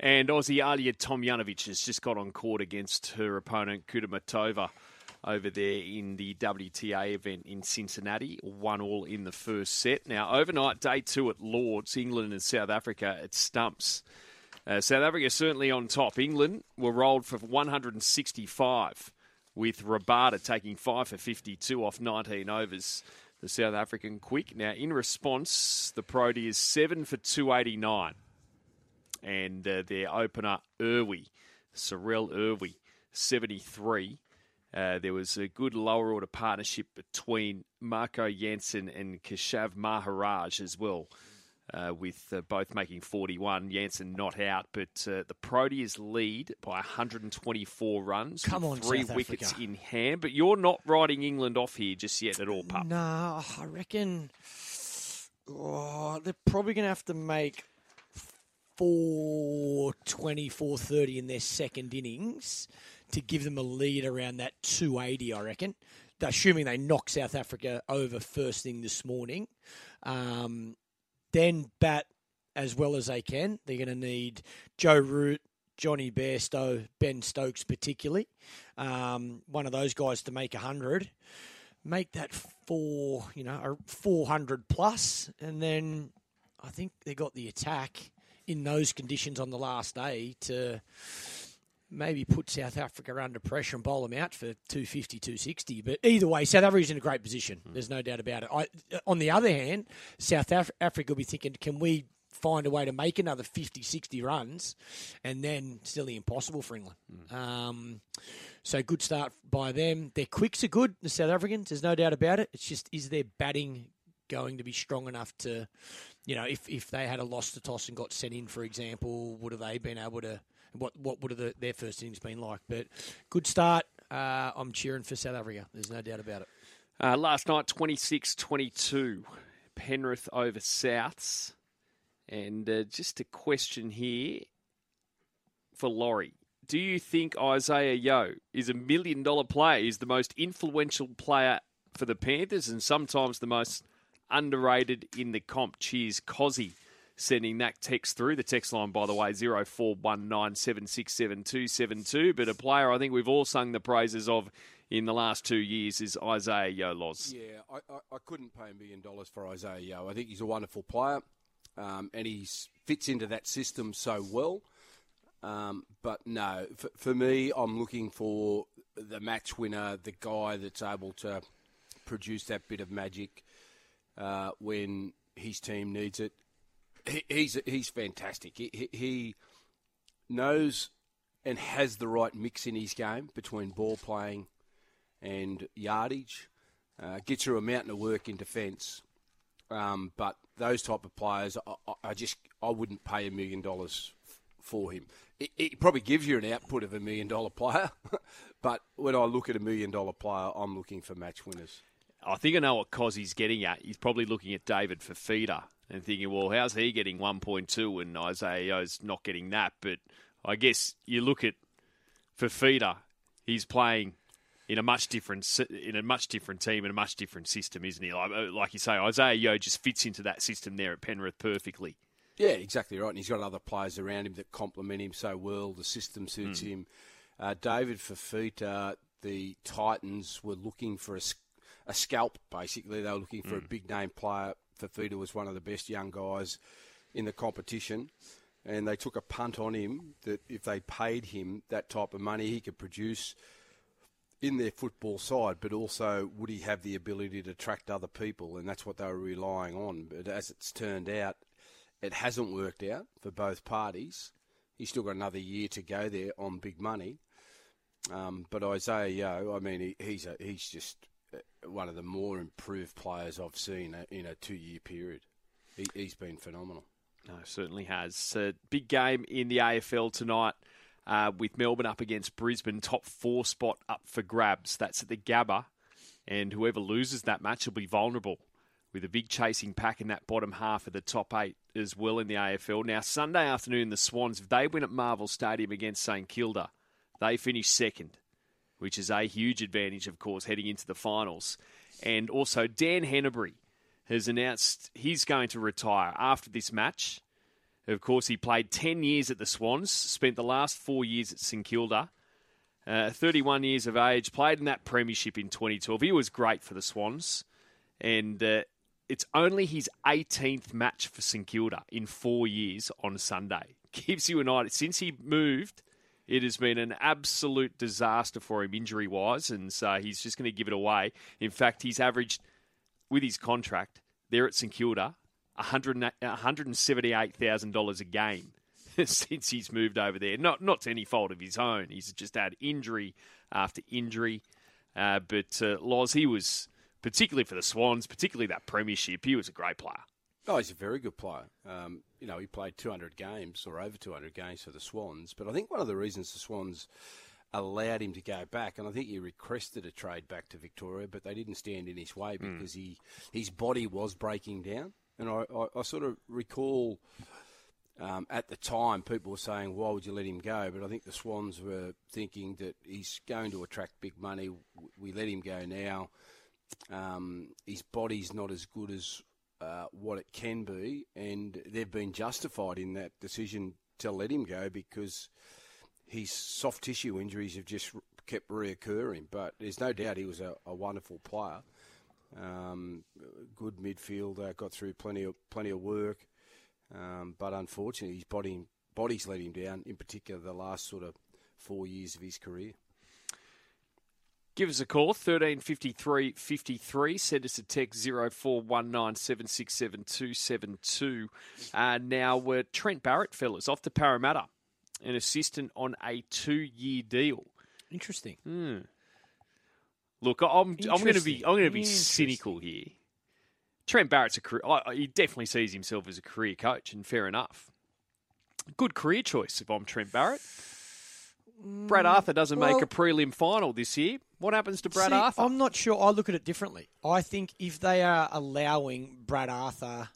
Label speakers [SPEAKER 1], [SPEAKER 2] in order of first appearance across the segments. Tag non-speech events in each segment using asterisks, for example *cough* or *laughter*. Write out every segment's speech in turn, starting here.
[SPEAKER 1] And Aussie Ajla Tomljanovic has just got on court against her opponent Kudermetova over there in the WTA event in Cincinnati. One all in the first set. Now, overnight, day two at Lords, England and South Africa at Stumps. Uh, South Africa certainly on top. England were rolled for 165, with Rabada taking 5 for 52 off 19 overs. The South African quick. Now, in response, the Proteas 7 for 289. And uh, their opener, Erwee, Sarel Erwee, 73. Uh, there was a good lower order partnership between Marco Jansen and Keshav Maharaj as well, uh, with uh, both making 41. Jansen not out, but uh, the Proteas lead by 124 runs.
[SPEAKER 2] Come on,
[SPEAKER 1] three
[SPEAKER 2] South
[SPEAKER 1] wickets
[SPEAKER 2] Africa.
[SPEAKER 1] in hand. But you're not riding England off here just yet at all, pup.
[SPEAKER 2] Nah, I reckon oh, they're probably going to have to make 420, 430 in their second innings to give them a lead around that 280, I reckon. Assuming they knock South Africa over first thing this morning. Um, then bat as well as they can. They're going to need Joe Root, Jonny Bairstow, Ben Stokes, particularly. Um, one of those guys to make 100 make that four, you know, 400 plus, and then I think they got the attack in those conditions on the last day to maybe put South Africa under pressure and bowl them out for 250, 260. But either way, South Africa's in a great position. Hmm. There's no doubt about it. I, uh, on the other hand, South Af- Africa will be thinking, can we find a way to make another 50, 60 runs? And then still the impossible for England. Hmm. Um, so good start by them. Their quicks are good, the South Africans. There's no doubt about it. It's just, is their batting going to be strong enough to, you know, if, if they had a loss to toss and got sent in, for example, would have they been able to, what what would have the, their first innings been like? But good start. Uh, I'm cheering for South Africa. There's no doubt about it.
[SPEAKER 1] Uh, last night, 26 22. Penrith over Souths. And uh, just a question here for Laurie. Do you think Isaah Yeo is a million dollar player? Is the most influential player for the Panthers and sometimes the most underrated in the comp. Cheers, Cozzy. Sending that text through. The text line, by the way, 0419767272. But a player I think we've all sung the praises of in the last two years is Isaah Yeo Loz.
[SPEAKER 3] Yeah, I, I, I couldn't pay a million dollars for Isaah Yeo. I think he's a wonderful player, um, and he fits into that system so well. Um, but no, for, for me, I'm looking for the match winner, the guy that's able to produce that bit of magic uh, when his team needs it. He, he's he's fantastic. He, he, knows and has the right mix in his game between ball playing and yardage. Uh, gets through a mountain of work in defence. Um, but those type of players, I, I- just I wouldn't pay a million dollars for him. It probably gives you an output of a million dollar player, *laughs* but when I look at a million dollar player, I'm looking for match winners.
[SPEAKER 1] I think I know what Cozzy's getting at. He's probably looking at David Fifita and thinking, well, how's he getting 1.2 and Isaah Yeo's not getting that? But I guess you look at Fifita, he's playing in a much different in a much different team and a much different system, isn't he? Like, uh, like you say, Isaah Yeo just fits into that system there at Penrith perfectly.
[SPEAKER 3] Yeah, exactly right. And he's got other players around him that complement him so well. The system suits him. Uh, David Fifita, the Titans were looking for a, a scalp, basically. They were looking for a big name player. Fifita was one of the best young guys in the competition. And they took a punt on him that if they paid him that type of money, he could produce in their football side, but also would he have the ability to attract other people? And that's what they were relying on. But as it's turned out, it hasn't worked out for both parties. He's still got another year to go there on big money. Um, but Isaah Yeo, I mean, he, he's a, he's just one of the more improved players I've seen in a two-year period. He, he's been phenomenal.
[SPEAKER 1] No, certainly has. A big game in the AFL tonight uh, with Melbourne up against Brisbane. Top four spot up for grabs. That's at the Gabba. And whoever loses that match will be vulnerable with a big chasing pack in that bottom half of the top eight as well in the AFL. Now, Sunday afternoon, the Swans, if they win at Marvel Stadium against St Kilda, they finish second, which is a huge advantage, of course, heading into the finals. And also, Dan Hannebery has announced he's going to retire after this match. Of course, he played 10 years at the Swans, spent the last four years at St Kilda. Uh, 31 years of age, played in that premiership in 2012. He was great for the Swans. And uh, it's only his 18th match for St Kilda in four years on Sunday. *laughs* Gives you an idea. Since he moved, it has been an absolute disaster for him injury wise. And so he's just going to give it away. In fact, he's averaged, with his contract, there at St Kilda, $178,000 a game *laughs* since he's moved over there. Not not to any fault of his own. He's just had injury after injury. Uh, but uh, Loz, he was particularly for the Swans, particularly that premiership. He was a great player.
[SPEAKER 3] Oh, he's a very good player. Um, you know, he played 200 games or over 200 games for the Swans. But I think one of the reasons the Swans allowed him to go back, and I think he requested a trade back to Victoria, but they didn't stand in his way because mm. he his body was breaking down. And I, I, I sort of recall um, at the time people were saying, why would you let him go? But I think the Swans were thinking that he's going to attract big money. We let him go now. Um, his body's not as good as uh, what it can be, and they've been justified in that decision to let him go because his soft tissue injuries have just kept reoccurring. But there's no doubt he was a, a wonderful player. Um, good midfielder, got through plenty of plenty of work, um, but unfortunately his body body's let him down. In particular, the last sort of four years of his career.
[SPEAKER 1] Give us a call, 1353 53. Send us a text 0419 uh, Now, we're Trent Barrett, fellas, off to Parramatta, an assistant on a two year deal.
[SPEAKER 2] Interesting.
[SPEAKER 1] Mm. Look, I'm I'm going to be I'm going to be cynical here. Trent Barrett's a career. He definitely sees himself as a career coach, and fair enough. Good career choice if I'm Trent Barrett. Brad mm, Arthur doesn't well, make a prelim final this year. What happens to Brad
[SPEAKER 2] see,
[SPEAKER 1] Arthur?
[SPEAKER 2] I'm not sure. I look at it differently. I think if they are allowing Brad Arthur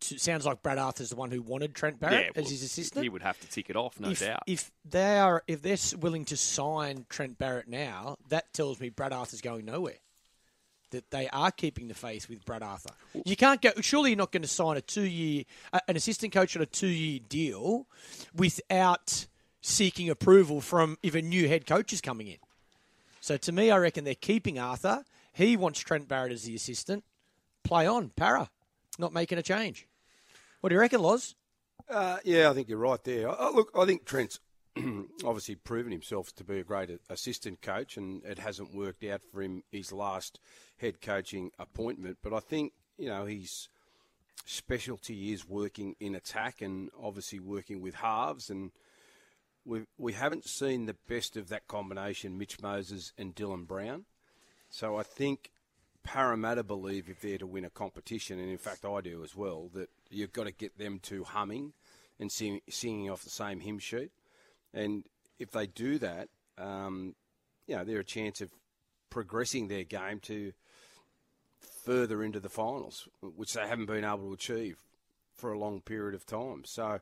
[SPEAKER 2] to, sounds like Brad Arthur's the one who wanted Trent Barrett yeah, well, as his assistant.
[SPEAKER 1] He would have to tick it off, no
[SPEAKER 2] if,
[SPEAKER 1] doubt.
[SPEAKER 2] If they are, if they're willing to sign Trent Barrett now, that tells me Brad Arthur's going nowhere. That they are keeping the faith with Brad Arthur. You can't go. Surely you're not going to sign a two-year, uh, an assistant coach on a two-year deal without seeking approval from a new head coach is coming in. So to me, I reckon they're keeping Arthur. He wants Trent Barrett as the assistant. Play on, Parra, not making a change. What do you reckon, Loz?
[SPEAKER 3] Uh, yeah, I think you're right there. look, I think Trent's *clears throat* obviously proven himself to be a great assistant coach, and it hasn't worked out for him his last head coaching appointment. But I think you know his specialty is working in attack and obviously working with halves, and we we haven't seen the best of that combination, Mitch Moses and Dylan Brown. So I think Parramatta believe if they're to win a competition, and in fact I do as well, that you've got to get them to humming and sing, singing off the same hymn sheet. And if they do that, um, you know, they're a chance of progressing their game to further into the finals, which they haven't been able to achieve for a long period of time. So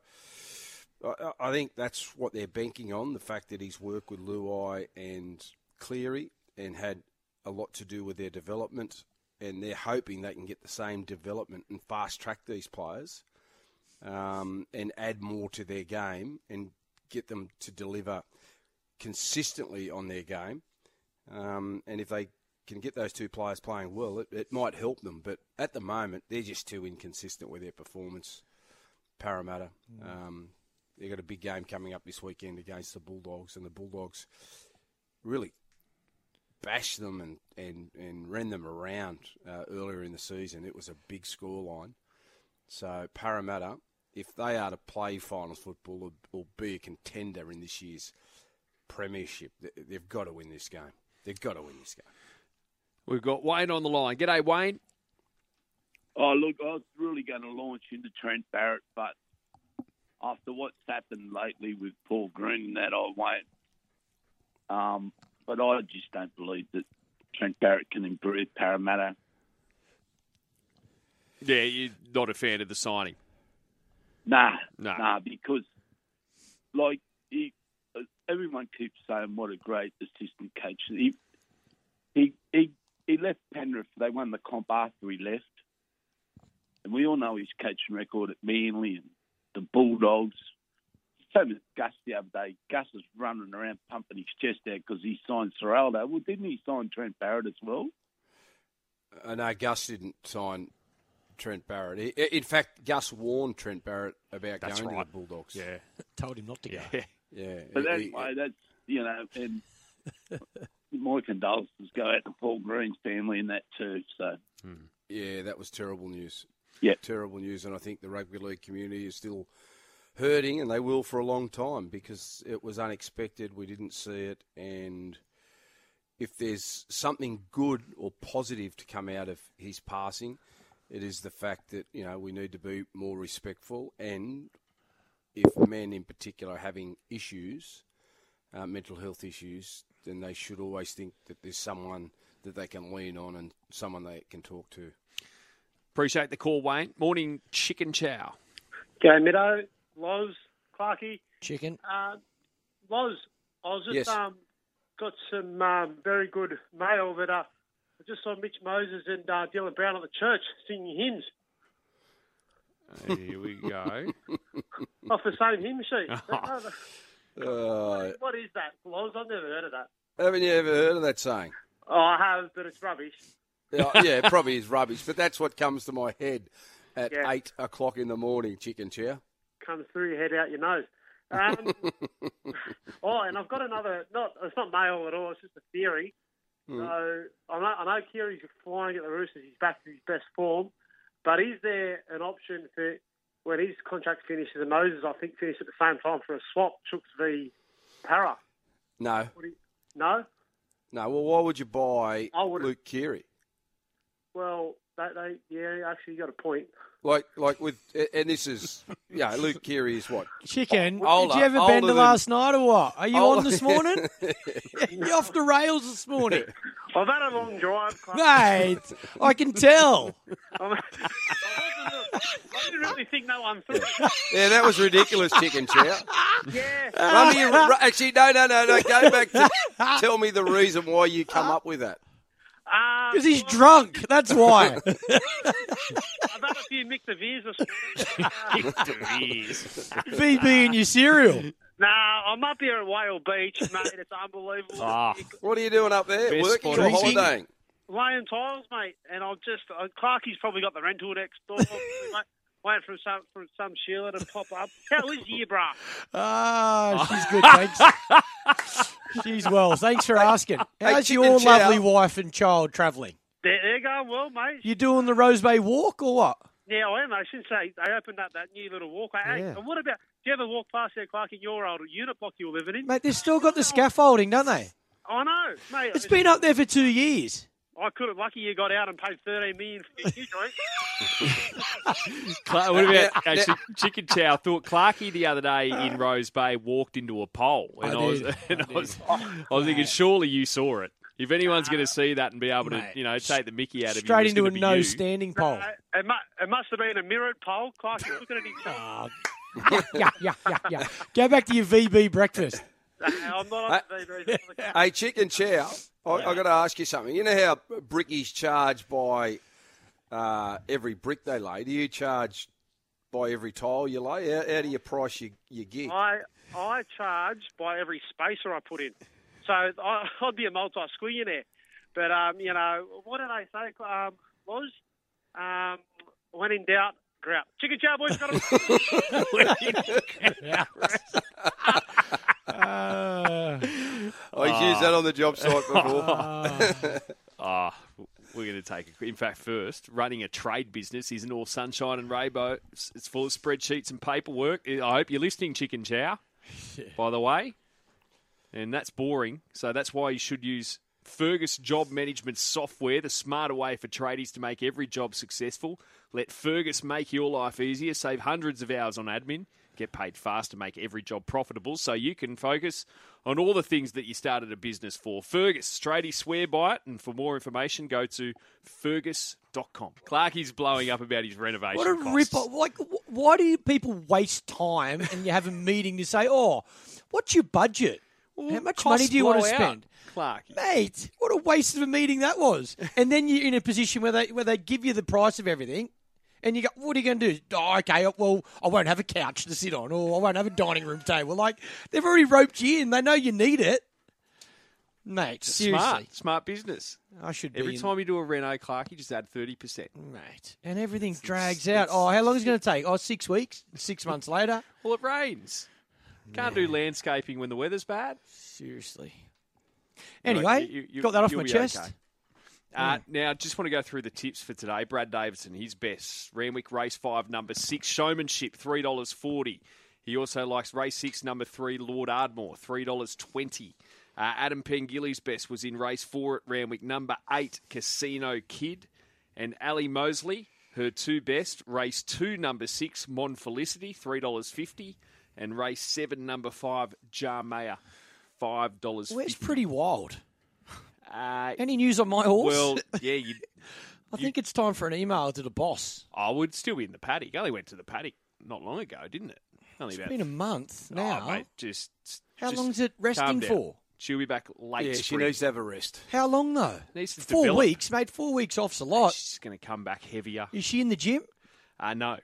[SPEAKER 3] I, I think that's what they're banking on the fact that he's worked with Luai and Cleary and had a lot to do with their development, and they're hoping they can get the same development and fast track these players um, and add more to their game and get them to deliver consistently on their game. Um, and if they can get those two players playing well, it, it might help them. But at the moment, they're just too inconsistent with their performance. Parramatta. Mm. Um, they've got a big game coming up this weekend against the Bulldogs, and the Bulldogs really bashed them and, and, and ran them around uh, earlier in the season. It was a big scoreline. So Parramatta, if they are to play finals football or, or be a contender in this year's premiership, they've got to win this game. They've got to win this game.
[SPEAKER 1] We've got Wayne on the line. G'day, Wayne.
[SPEAKER 4] Oh, look, I was really going to launch into Trent Barrett, but after what's happened lately with Paul Green, that I won't. Um, but I just don't believe that Trent Barrett can improve Parramatta.
[SPEAKER 1] Yeah, you're not a fan of the signing.
[SPEAKER 4] Nah, nah, nah because like he, everyone keeps saying what a great assistant coach. He he he, he left Penrith. They won the comp after he left, and we all know his coaching record at Manly and the the Bulldogs. Same as Gus the other day. Gus was running around pumping his chest out because he signed Ciraldo. Well, didn't he sign Trent Barrett as well?
[SPEAKER 3] Uh, no, Gus didn't sign Trent Barrett. I- In fact, Gus warned Trent Barrett about
[SPEAKER 1] That's
[SPEAKER 3] going
[SPEAKER 1] right.
[SPEAKER 3] to the Bulldogs.
[SPEAKER 1] Yeah. *laughs*
[SPEAKER 2] Told him not to go.
[SPEAKER 1] Yeah.
[SPEAKER 3] yeah.
[SPEAKER 4] But
[SPEAKER 3] He- he-
[SPEAKER 4] anyway, that's you know, and *laughs* my condolences go out to Paul Green's family and that too. So
[SPEAKER 3] Yeah, that was terrible news.
[SPEAKER 4] Yeah.
[SPEAKER 3] Terrible news, and I think the rugby league community is still hurting, and they will for a long time because it was unexpected. We didn't see it, and if there's something good or positive to come out of his passing, it is the fact that you know we need to be more respectful, and if men in particular are having issues, uh, mental health issues, then they should always think that there's someone that they can lean on and someone they can talk to.
[SPEAKER 1] Appreciate the call, Wayne. Morning, chicken chow.
[SPEAKER 5] G'day, Middo, Loz, Clarky.
[SPEAKER 2] Chicken.
[SPEAKER 5] Uh, Loz, I was just
[SPEAKER 3] Yes.
[SPEAKER 5] um, got some um, very good mail that uh, I just saw Mitch Moses and uh, Dylan Brown at the church singing hymns
[SPEAKER 1] Here we go. *laughs* *laughs*
[SPEAKER 5] off the same hymn sheet. *laughs*
[SPEAKER 3] Uh,
[SPEAKER 5] what is that, Loz? I've never heard of that.
[SPEAKER 3] haven't you ever heard of that saying?
[SPEAKER 5] Oh, I have, but it's rubbish.
[SPEAKER 3] Yeah, probably is rubbish, but that's what comes to my head at
[SPEAKER 5] Yeah.
[SPEAKER 3] eight o'clock in the morning, chicken chair
[SPEAKER 5] Comes through your head, out your nose. Um, *laughs* oh, and I've got another. Not it's not mail at all. It's just a theory. So I know, I know Keary's flying at the Roosters. He's back to his best form. But is there an option for when his contract finishes and Moses, I think, finish at the same time for a swap, Chooks v Parra?
[SPEAKER 3] No,
[SPEAKER 5] you, no?
[SPEAKER 3] no. Well, why would you buy
[SPEAKER 5] I
[SPEAKER 3] Luke Keary?
[SPEAKER 5] Well, they, they yeah, actually, you got a point.
[SPEAKER 3] Like, like with, and this is, yeah, Luke Keary is what?
[SPEAKER 2] Chicken.
[SPEAKER 3] Oh, older-
[SPEAKER 2] Did you have a
[SPEAKER 3] older
[SPEAKER 2] bender
[SPEAKER 3] than-
[SPEAKER 2] last night or what? Are you on
[SPEAKER 3] oh,
[SPEAKER 2] this *laughs* morning? *laughs* You're off the rails this morning?
[SPEAKER 5] I've had a long drive. Clark.
[SPEAKER 2] Mate, I can tell.
[SPEAKER 5] I'm- *laughs* I, wasn't, I didn't really think that one through.
[SPEAKER 3] Yeah, that was ridiculous, chicken chow.
[SPEAKER 5] Yeah.
[SPEAKER 3] Run me, ru- actually, no, no, no, no. Go back to tell me the reason why you come up with that.
[SPEAKER 5] Um,
[SPEAKER 2] Because he's drunk. That's why. *laughs*
[SPEAKER 5] I've had a few mixed beers this morning. Uh,
[SPEAKER 2] VB in your cereal.
[SPEAKER 5] Nah, I'm up here at Whale Beach, mate. It's unbelievable.
[SPEAKER 1] Ah.
[SPEAKER 3] What are you doing up there?
[SPEAKER 1] Best
[SPEAKER 3] Working
[SPEAKER 1] spot
[SPEAKER 3] or
[SPEAKER 1] in the
[SPEAKER 3] holidaying?
[SPEAKER 5] Laying tiles, mate. And I've just uh, Clarky's probably got the rental next door. *laughs* mate. Waiting for some for some Sheila to pop up. How is you, bruh?
[SPEAKER 2] Ah, she's good, *laughs* thanks. She's well. Thanks for *laughs* asking. How's
[SPEAKER 3] chicken
[SPEAKER 2] your
[SPEAKER 3] chow.
[SPEAKER 2] lovely wife and child travelling?
[SPEAKER 5] They're, they're going well, mate.
[SPEAKER 2] You doing the Rose Bay walk or what?
[SPEAKER 5] Yeah, I am. mate. Since say they opened up that new little walkway. Hey, and what about? Do you ever walk past there, Clark, in your old unit block you were living in?
[SPEAKER 2] Mate, they've still got the scaffolding, don't they?
[SPEAKER 5] I know, mate.
[SPEAKER 2] It's been up there for two years.
[SPEAKER 5] I could have. Lucky you got out and paid thirteen million for your new joint.
[SPEAKER 1] What about actually chicken chow? Thought Clarkey the other day in Rose Bay walked into a pole, and
[SPEAKER 2] I
[SPEAKER 1] I, was, and
[SPEAKER 2] I
[SPEAKER 1] I was, I was thinking, surely you saw it. If anyone's going to see that and be able to, you know, take the Mickey out of you,
[SPEAKER 2] Straight
[SPEAKER 1] it's
[SPEAKER 2] into a no
[SPEAKER 1] you.
[SPEAKER 2] standing pole.
[SPEAKER 5] Uh, it, mu- it must have been a mirrored pole. Clark, you're looking at his. *laughs*
[SPEAKER 2] Ah, *laughs* yeah, yeah, yeah, yeah. Go back to your VB breakfast. *laughs*
[SPEAKER 5] I'm not on the TV.
[SPEAKER 3] Hey, chicken chow. I, I got to ask you something. You know how brickies charge by uh, every brick they lay? Do you charge by every tile you lay? How, how do you price your, your gig?
[SPEAKER 5] I I charge by every spacer I put in, so I, *laughs* I'd be a multi squillionaire. But um, you know, what did I say? Um, was um, when in doubt, grout. Chicken chow boys got *laughs* 'em.
[SPEAKER 3] I used that on the job site *laughs* before.
[SPEAKER 1] Ah, we're going to take a. In fact, first, running a trade business isn't all sunshine and rainbow. It's, it's full of spreadsheets and paperwork. I hope you're listening, Chicken Chow. By the way, and that's boring. So that's why you should use Fergus Job Management Software, the smarter way for tradies to make every job successful. Let Fergus make your life easier. Save hundreds of hours on admin. Get paid fast to make every job profitable so you can focus on all the things that you started a business for. Fergus, tradies swear by it. And for more information, go to fergus.com. Clark is blowing up about his renovation
[SPEAKER 2] what a
[SPEAKER 1] costs.
[SPEAKER 2] rip. Like, wh- why do people waste time and you have a meeting to say, oh, what's your budget? How much money do you want to
[SPEAKER 1] blow out,
[SPEAKER 2] spend?
[SPEAKER 1] Clarky.
[SPEAKER 2] Mate, what a waste of a meeting that was. And then you're in a position where they where they give you the price of everything, And you go, what are you going to do? Oh, okay, well, I won't have a couch to sit on, or I won't have a dining room table. Like they've already roped you in; they know you need it, mate. Seriously,
[SPEAKER 1] Smart, smart business.
[SPEAKER 2] I should be
[SPEAKER 1] Every
[SPEAKER 2] in-
[SPEAKER 1] time you do a Renault Clark, you just add thirty percent.
[SPEAKER 2] mate. And everything drags out. Oh, how long is it going to take? Oh, six weeks. Six months later.
[SPEAKER 1] Well, it rains. Can't do landscaping when the weather's bad.
[SPEAKER 2] Seriously. Anyway,
[SPEAKER 1] you- you-
[SPEAKER 2] got that off my chest.
[SPEAKER 1] okay. Uh, Now, just want to go through the tips for today. Brad Davidson, his best. Randwick Race 5, number 6. Showmanship, $3.40. He also likes Race 6, number 3, Lord Ardmore, $3.20. Uh, Adam Pengilly's best was in Race 4 at Randwick, number 8, Casino Kid. And Ali Mosley, her two best. Race 2, number 6, Mon Felicity, $3.50. And Race 7, number 5, Jar Mayer, $5.50.
[SPEAKER 2] Well, it's pretty wild.
[SPEAKER 1] Uh,
[SPEAKER 2] Any news on my horse?
[SPEAKER 1] well, *laughs* yeah, you,
[SPEAKER 2] I think it's time for an email to the boss.
[SPEAKER 1] I would still be in the paddock. I only went to the paddock not long ago, didn't it? Only
[SPEAKER 2] It's
[SPEAKER 1] about
[SPEAKER 2] been a month
[SPEAKER 1] Oh,
[SPEAKER 2] now.
[SPEAKER 1] mate, just
[SPEAKER 2] How
[SPEAKER 1] just
[SPEAKER 2] long's it resting for?
[SPEAKER 1] She'll be back late
[SPEAKER 3] Yeah, she needs to have a rest.
[SPEAKER 2] How long though?
[SPEAKER 1] Needs to
[SPEAKER 2] Four
[SPEAKER 1] develop.
[SPEAKER 2] weeks, mate. Four weeks off's a lot.
[SPEAKER 1] She's going to come back heavier.
[SPEAKER 2] Is she in the gym?
[SPEAKER 1] Uh, no,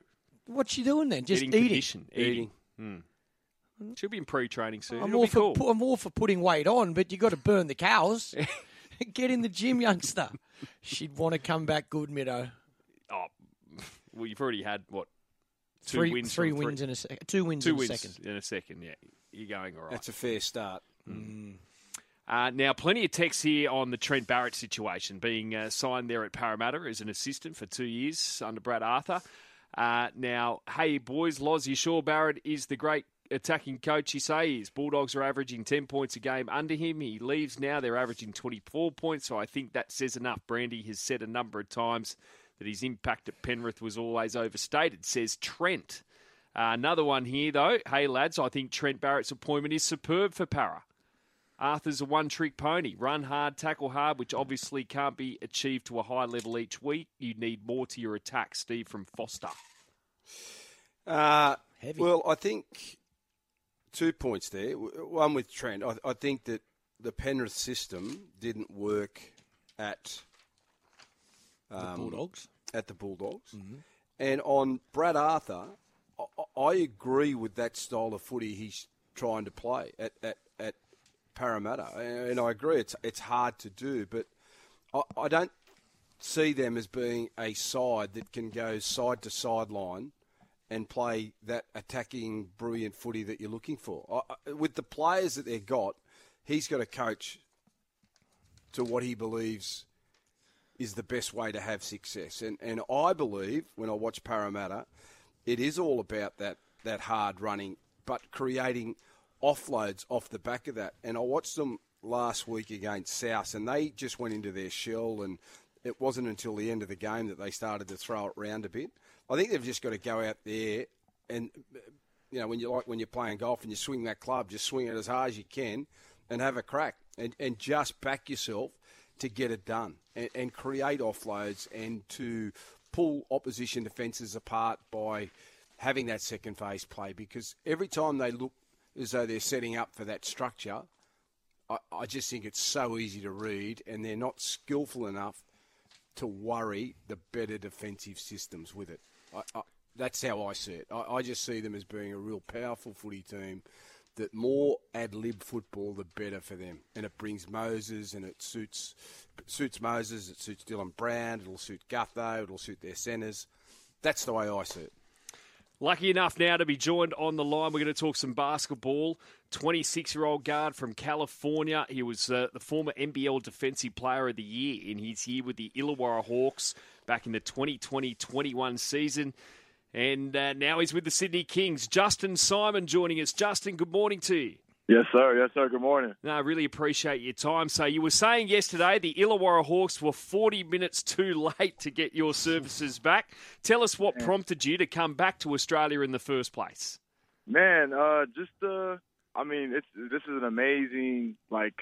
[SPEAKER 2] What's she doing then? Just
[SPEAKER 1] getting
[SPEAKER 2] eating.
[SPEAKER 1] condition, eating. Hmm. She'll be in pre-training soon.
[SPEAKER 2] I'm
[SPEAKER 1] It'll
[SPEAKER 2] all
[SPEAKER 1] be
[SPEAKER 2] for
[SPEAKER 1] cool.
[SPEAKER 2] pu- I'm all for putting weight on, but you got to burn the cows. *laughs* *laughs* Get in the gym, youngster. She'd want to come back good, Middo.
[SPEAKER 1] oh, well, you've already had what? Two
[SPEAKER 2] Three,
[SPEAKER 1] wins.
[SPEAKER 2] three
[SPEAKER 1] from
[SPEAKER 2] wins in a second. Two wins
[SPEAKER 1] two
[SPEAKER 2] in
[SPEAKER 1] wins
[SPEAKER 2] a second.
[SPEAKER 1] in a second. Yeah, you're going all right.
[SPEAKER 3] That's a fair start.
[SPEAKER 1] Uh, now, plenty of text here on the Trent Barrett situation, being uh, signed there at Parramatta as an assistant for two years under Brad Arthur. Uh, now, hey, boys, Loz, you sure Barrett is the great attacking coach you say he is? Bulldogs are averaging 10 points a game under him. He leaves now, they're averaging 24 points, so I think that says enough. Brandy has said a number of times that his impact at Penrith was always overstated, says Trent. Uh, another one here, though. Hey, lads, I think Trent Barrett's appointment is superb for Parra. Arthur's a one trick pony. Run hard, tackle hard, which obviously can't be achieved to a high level each week. You need more to your attack, Steve from Foster.
[SPEAKER 3] Uh,
[SPEAKER 2] Heavy.
[SPEAKER 3] Well, I think two points there. One with Trent. I, I think that the Penrith system didn't work at um,
[SPEAKER 2] Bulldogs.
[SPEAKER 3] at the Bulldogs. And on Brad Arthur, I, I agree with that style of footy he's trying to play at, at, at Parramatta. And, and I agree it's, it's hard to do, but I, I don't see them as being a side that can go side to sideline and play that attacking, brilliant footy that you're looking for. With the players that they've got, he's got to coach to what he believes is the best way to have success. And and I believe when I watch Parramatta, it is all about that that hard running, but creating offloads off the back of that. And I watched them last week against South, and they just went into their shell. And it wasn't until the end of the game that they started to throw it round a bit. I think they've just got to go out there and you know when you like when you're playing golf and you swing that club, just swing it as hard as you can and have a crack and, and just back yourself to get it done and, and create offloads and to pull opposition defences apart by having that second phase play because every time they look as though they're setting up for that structure, I, I just think it's so easy to read and they're not skillful enough to worry the better defensive systems with it. I, I, that's how I see it. I, I just see them as being a real powerful footy team. That more ad lib football, the better for them, and it brings Moses, and it suits suits Moses, it suits Dylan Brown, it'll suit Gutho, it'll suit their centres. That's the way I see it.
[SPEAKER 1] Lucky enough now to be joined on the line. We're going to talk some basketball. 26 year old guard from California. He was uh, the former NBL Defensive Player of the Year in his year with the Illawarra Hawks back in the 2020 21 season. And uh, now he's with the Sydney Kings. Justin Simon joining us. Justin, good morning to you.
[SPEAKER 6] Yes, sir. Yes, sir. Good morning.
[SPEAKER 1] No, I really appreciate your time. So you were saying yesterday the Illawarra Hawks were 40 minutes too late to get your services back. Tell us what prompted you to come back to Australia in the first place.
[SPEAKER 6] Man, uh, just uh, I mean, it's this is an amazing like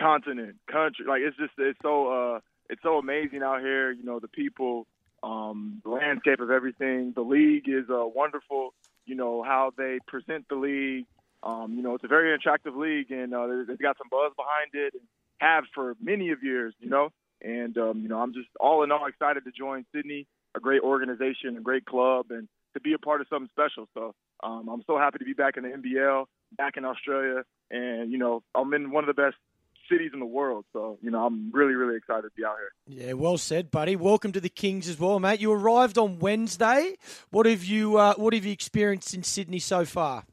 [SPEAKER 6] continent, country. Like it's just it's so uh, it's so amazing out here. You know, the people, um, the landscape of everything. The league is uh, wonderful. You know how they present the league. Um, you know, it's a very attractive league, and uh, they- they've got some buzz behind it, and have for many of years. You know, and um, you know, I'm just all in all excited to join Sydney. a great organization, a great club, and to be a part of something special. So um, I'm so happy to be back in the NBL, back in Australia, and you know I'm in one of the best cities in the world. So you know I'm really really excited to be out
[SPEAKER 2] here. Yeah, well said, buddy. Welcome to the Kings as well, mate. You arrived on Wednesday. What have you uh, What have you experienced in Sydney so far?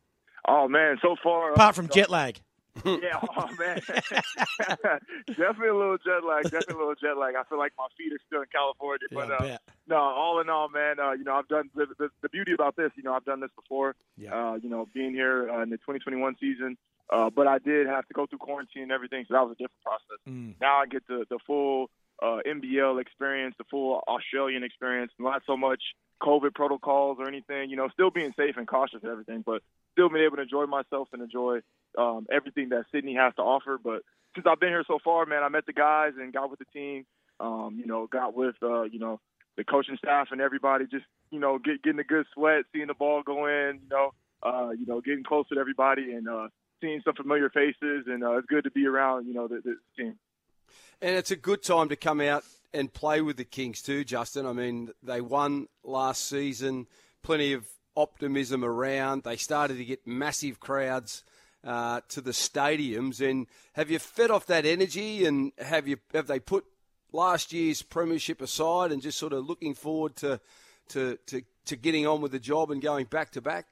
[SPEAKER 6] Oh man, so far
[SPEAKER 2] apart from jet lag.
[SPEAKER 6] yeah, oh man, *laughs* *laughs* definitely a little jet lag. Definitely a little jet lag. I feel like my feet are still in California,
[SPEAKER 2] yeah,
[SPEAKER 6] but uh, no, all in all, man, uh, you know, I've done the, the, the, beauty about this. You know, I've done this before. Yeah. Uh, you know, being here uh, in the 2021 season, uh, but I did have to go through quarantine and everything, so that was a different process. Mm. Now I get the the full uh, NBL experience, the full Australian experience, not so much COVID protocols or anything. You know, still being safe and cautious and everything, but still being able to enjoy myself and enjoy um, everything that Sydney has to offer. But since I've been here so far, man, I met the guys and got with the team. Um, you know, got with uh, you know the coaching staff and everybody. Just you know, get, getting a good sweat, seeing the ball go in. You know, uh, you know, getting close to everybody and uh, seeing some familiar faces. And uh, it's good to be around. You know, the, the team.
[SPEAKER 3] And it's a good time to come out and play with the Kings too, Justin. I mean, they won last season. Plenty of optimism around. They started to get massive crowds uh, to the stadiums. And have you fed off that energy? And have you have they put last year's premiership aside and just sort of looking forward to to to, to getting on with the job and going back to back?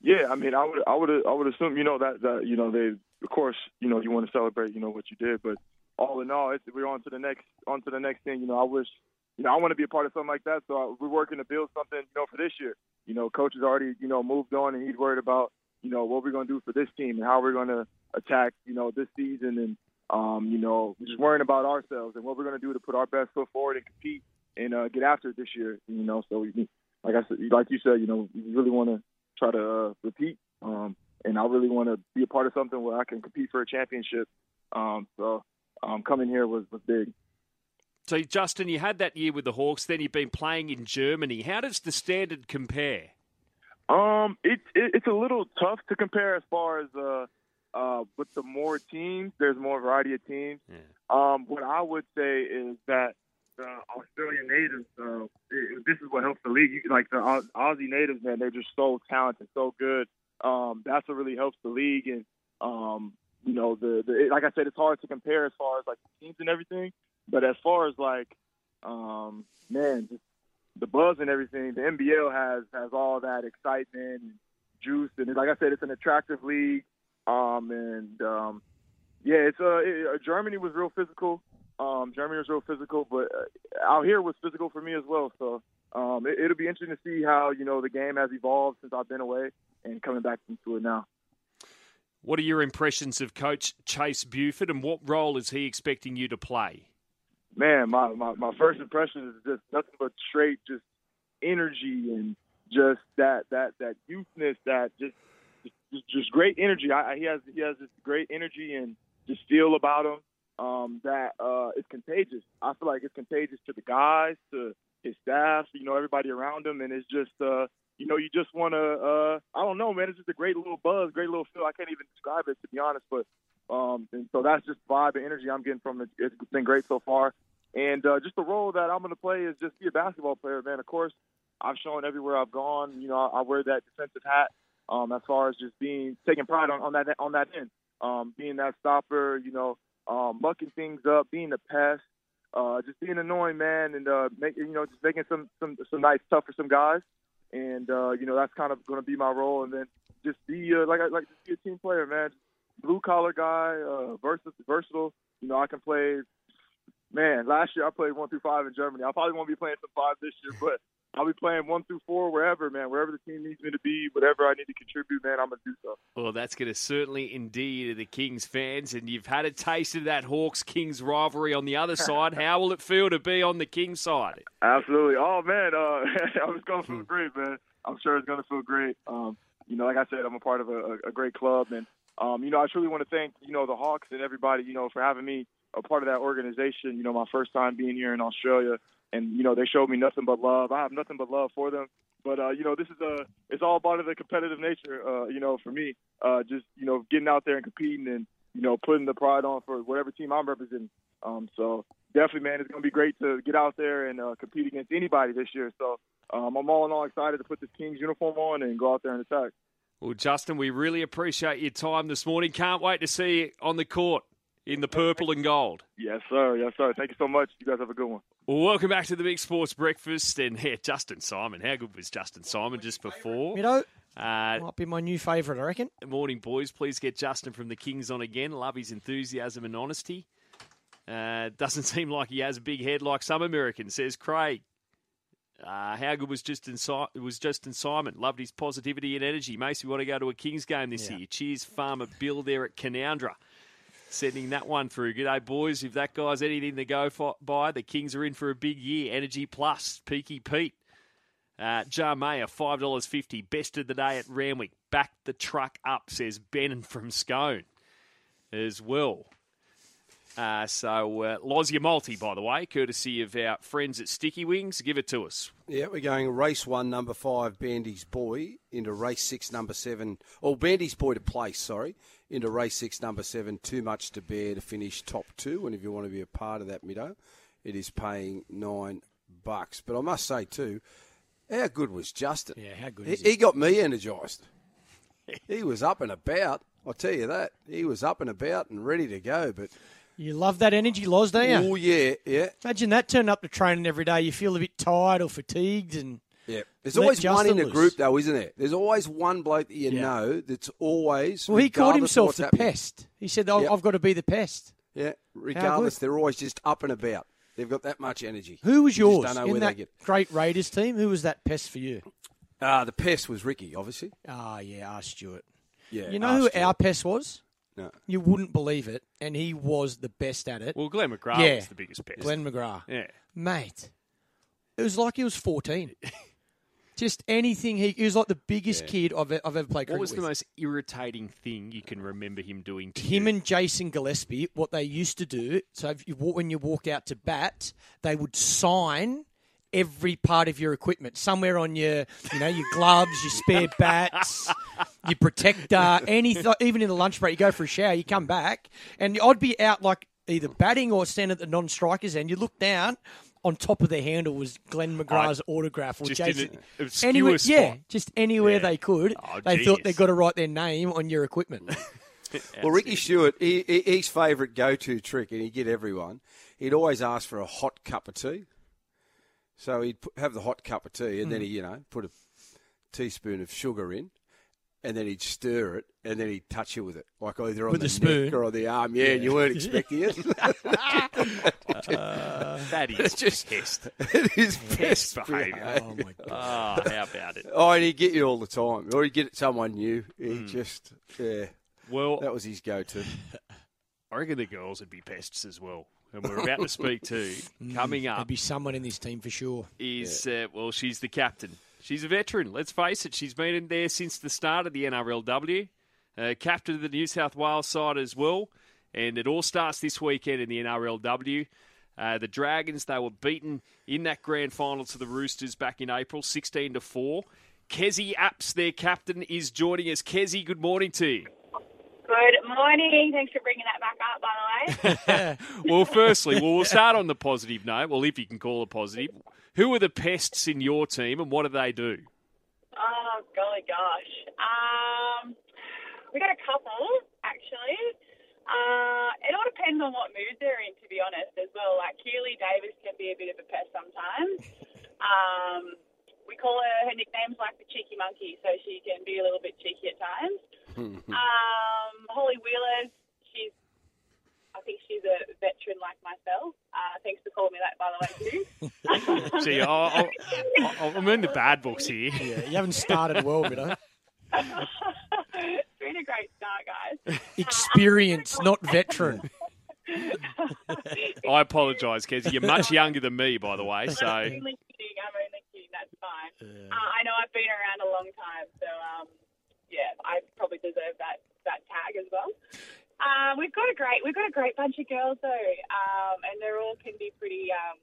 [SPEAKER 6] Yeah, I mean, I would I would I would assume you know that that you know they of course you know you want to celebrate you know what you did, but all in all, it's, we're on to the next on to the next thing. You know, I wish you know I want to be a part of something like that, so I, we're working to build something you know for this year. You know, coach has already you know moved on and he's worried about you know, what we're going to do for this team and how we're going to attack, you know, this season and, um, you know, just worrying about ourselves and what we're going to do to put our best foot forward and compete and uh, get after it this year, you know. So, we, like I said, like you said, you know, we really want to try to uh, repeat. Um, and I really want to be a part of something where I can compete for a championship. Um, so um, coming here was, was big.
[SPEAKER 1] So, Justin, you had that year with the Hawks, then you've been playing in Germany. How does the standard compare?
[SPEAKER 6] Um, it's it, it's a little tough to compare as far as uh, uh, with the more teams. There's more variety of teams. Yeah. Um, what I would say is that the Australian natives, uh, it, this is what helps the league. Like the Aussie natives, man, they're just so talented, so good. Um, that's what really helps the league. And um, you know, the, the like I said, it's hard to compare as far as like teams and everything. But as far as like, um, man, just the buzz and everything, the NBL has has all that excitement and juice, and like I said, it's an attractive league. Um, and um, yeah, it's uh, it, uh, Germany was real physical. Um, Germany was real physical, but uh, out here was physical for me as well. So um, it, it'll be interesting to see how you know the game has evolved since I've been away and coming back into it now.
[SPEAKER 1] What are your impressions of Coach Chase Buford, and what role is he expecting you to play?
[SPEAKER 6] man, my, my, my first impression is just nothing but straight just energy and just that that that youthness, that just just, just great energy. I, he has he has this great energy and just feel about him um, that uh, is contagious. I feel like it's contagious to the guys, to his staff, you know, everybody around him, and it's just uh, you know, you just want to uh, I don't know, man. It's just a great little buzz, great little feel. I can't even describe it to be honest, but um, and so that's just vibe and energy I'm getting from it. It's been great so far. And uh, just the role that I'm going to play is just be a basketball player, man. Of course, I've shown everywhere I've gone. You know, I, I wear that defensive hat um, as far as just being taking pride on, on that on that end, um, being that stopper. You know, um, mucking things up, being a pest, uh, just being annoying, man, and uh, make, you know, just making some some some nice stuff for some guys. And uh, you know, that's kind of going to be my role. And then just be uh, like I like just be a team player, man. Blue collar guy, uh, versatile, versatile. You know, I can play man, last year I played one through five in Germany. I probably won't be playing some five this year, but I'll be playing one through four wherever, man. Wherever the team needs me to be, whatever I need to contribute, man, I'm gonna do so.
[SPEAKER 1] Well, that's going to certainly indeed the Kings fans, and you've had a taste of that Hawks Kings rivalry on the other *laughs* side. How will it feel to be on the Kings side?
[SPEAKER 6] Absolutely. Oh man, uh, *laughs* it's gonna feel great, man. I'm sure it's gonna feel great. Um, you know, like I said, I'm a part of a, a great club, and um, you know, I truly want to thank you know the Hawks and everybody, you know, for having me a part of that organization. You know, my first time being here in Australia, and you know they showed me nothing but love. I have nothing but love for them. But uh, you know, this is a it's all part of the competitive nature. Uh, you know, for me, uh, just you know, getting out there and competing and you know, putting the pride on for whatever team I'm representing. Um, so definitely, man, it's going to be great to get out there and uh, compete against anybody this year. So um, I'm all in all excited to put this Kings uniform on and go out there and attack.
[SPEAKER 1] Well, Justin, we really appreciate your time this morning. Can't wait to see you on the court in the purple and gold.
[SPEAKER 6] Yes, sir. Yes, sir. Thank you so much. You guys have a good one.
[SPEAKER 1] Well, welcome back to the Big Sports Breakfast. And yeah, Justin Simon. How good was Justin Simon just before?
[SPEAKER 2] You know,
[SPEAKER 1] Uh,
[SPEAKER 2] might be my new favourite, I reckon.
[SPEAKER 1] morning, boys. Please get Justin from the Kings on again. Love his enthusiasm and honesty. Uh, doesn't *laughs* seem like he has a big head like some Americans, says Craig. Uh, how good was Justin, si- was Justin Simon? Loved his positivity and energy. Makes me want to go to a Kings game this
[SPEAKER 2] Yeah.
[SPEAKER 1] year. Cheers, Farmer Bill there at Canowindra. Sending that one through. G'day, boys. If that guy's anything to go for, by, the Kings are in for a big year. Energy Plus, Peaky Pete. Uh, Jar Mayer, $5.50. Best of the day at Randwick. Back the truck up, says Bannon from Scone as well. Uh, so, uh, Lozia Multi, by the way, courtesy of our friends at Sticky Wings. Give it to us.
[SPEAKER 3] Yeah, we're going race one, number five, Bandy's Boy, into race six, number seven. Oh, Bandy's Boy to place, sorry, into race six, number seven. Too much to bear to finish top two. And if you want to be a part of that, Middo, it is paying nine bucks. But I must say, too, how good was Justin?
[SPEAKER 2] Yeah, how good
[SPEAKER 3] He,
[SPEAKER 2] is he?
[SPEAKER 3] he got me energised. he was up and about. I'll tell you that. He was up and about and ready to go. But,
[SPEAKER 2] You love that energy, Loz, don't you?
[SPEAKER 3] oh, yeah, yeah.
[SPEAKER 2] Imagine that turning up to training every day. You feel a bit tired or fatigued, and
[SPEAKER 3] Yeah. There's
[SPEAKER 2] Let
[SPEAKER 3] always one in
[SPEAKER 2] the
[SPEAKER 3] group, though, isn't there? There's always one bloke that you
[SPEAKER 2] Yeah.
[SPEAKER 3] know that's always.
[SPEAKER 2] well, he called himself the
[SPEAKER 3] happening-
[SPEAKER 2] pest. He said, "I've
[SPEAKER 3] Yep.
[SPEAKER 2] I've got to be the pest."
[SPEAKER 3] Yeah, regardless, they're always just up and about. They've got that much energy.
[SPEAKER 2] Who was yours
[SPEAKER 3] don't know
[SPEAKER 2] in
[SPEAKER 3] where
[SPEAKER 2] that
[SPEAKER 3] they get.
[SPEAKER 2] great Raiders team? Who was that pest for you?
[SPEAKER 3] Ah, the pest was Ricky, obviously.
[SPEAKER 2] Ah, yeah, R. Stuart.
[SPEAKER 3] Yeah,
[SPEAKER 2] You know who
[SPEAKER 3] Arsenal.
[SPEAKER 2] our pest was?
[SPEAKER 3] No.
[SPEAKER 2] You wouldn't believe it, and he was the best at it.
[SPEAKER 1] Well, Glenn McGrath
[SPEAKER 2] Yeah.
[SPEAKER 1] was the biggest pest.
[SPEAKER 2] Glenn McGrath,
[SPEAKER 1] Yeah.
[SPEAKER 2] mate. It was like he was fourteen. *laughs* Just anything he, he was like the biggest kid I've, I've ever played cricket
[SPEAKER 1] What was the most irritating thing you can remember him doing to
[SPEAKER 2] him
[SPEAKER 1] you?
[SPEAKER 2] and Jason Gillespie, what they used to do, so if you, walk- when you walked out to bat, they would sign every part of your equipment, somewhere on your, you know, your gloves, your spare *laughs* bats, your protector, anything. Even in the lunch break, you go for a shower, you come back, and I'd be out like either batting or standing at the non-strikers end. You look down. On top of the handle was Glenn McGrath's autograph or
[SPEAKER 1] just in
[SPEAKER 2] Jason.
[SPEAKER 1] an obscure
[SPEAKER 2] anywhere, yeah, just anywhere
[SPEAKER 1] Yeah.
[SPEAKER 2] they could.
[SPEAKER 1] Oh,
[SPEAKER 2] they thought they
[SPEAKER 1] genius.
[SPEAKER 2] got to write their name on your equipment. *laughs* *laughs*
[SPEAKER 3] Well, Ricky Stuart, he, he, his favourite go-to trick, and he'd get everyone. He'd always ask for a hot cup of tea. So he'd have the hot cup of tea, and then
[SPEAKER 2] Hmm.
[SPEAKER 3] he, you know, put a teaspoon of sugar in, and then he'd stir it, and then he'd touch you with it, like either on
[SPEAKER 2] With
[SPEAKER 3] the
[SPEAKER 2] a spoon?
[SPEAKER 3] neck or on the arm. Yeah, and you weren't expecting it. *laughs* *laughs*
[SPEAKER 1] That is *laughs*
[SPEAKER 3] Just-
[SPEAKER 1] pest.
[SPEAKER 3] it is
[SPEAKER 1] Pest
[SPEAKER 3] best
[SPEAKER 1] behaviour.
[SPEAKER 3] behaviour.
[SPEAKER 2] oh my god!
[SPEAKER 1] Oh, how about it?
[SPEAKER 3] Oh, and he'd get you all the time, or he'd get someone new. He
[SPEAKER 1] Hmm.
[SPEAKER 3] just, yeah,
[SPEAKER 1] Well,
[SPEAKER 3] that was his go-to.
[SPEAKER 1] I reckon the girls would be pests as well. And we're about to speak to *laughs* coming up.
[SPEAKER 2] There'd be someone in this team for sure.
[SPEAKER 1] is uh, well, she's the captain. She's a veteran. Let's face it. She's been in there since the start of the NRLW. Uh, captain of the New South Wales side as well. And it all starts this weekend in the NRLW. Uh, the Dragons they were beaten in that grand final to the Roosters back in April, sixteen to four. Kezie Apps, their captain, is joining us. Kezie, good morning to you.
[SPEAKER 7] Good morning. Thanks for bringing that back up, by the way. *laughs*
[SPEAKER 1] well, firstly, well, we'll start on the positive note. Well, if you can call it positive, who are the pests in your team, and what do they do?
[SPEAKER 7] oh, golly gosh. Um, we got a couple, actually. Uh, it all depends on what mood they're in, to be honest, as well. Like, Keeley Davis can be a bit of a pest sometimes. Um, we call her, her nickname's like the cheeky monkey, so she can be a little bit cheeky at times. Um, Holli Wheeler, she's I think she's a veteran like myself. Uh, thanks for calling me that, by the way, too. *laughs*
[SPEAKER 1] See, I, I, I, I'm in the bad books here.
[SPEAKER 2] Yeah, you haven't started well, you know.
[SPEAKER 7] it's *laughs* been a great start, guys.
[SPEAKER 2] Experience, not veteran. *laughs*
[SPEAKER 1] I apologise, Kezie. You're much younger than me, by the way. So,
[SPEAKER 7] I'm only kidding. I'm only kidding. That's fine. Uh, I know I've been around a long time, so um, yeah, I probably deserve that that tag as well. Uh, we've got a great we've got a great bunch of girls though, um, and they're all can be pretty um,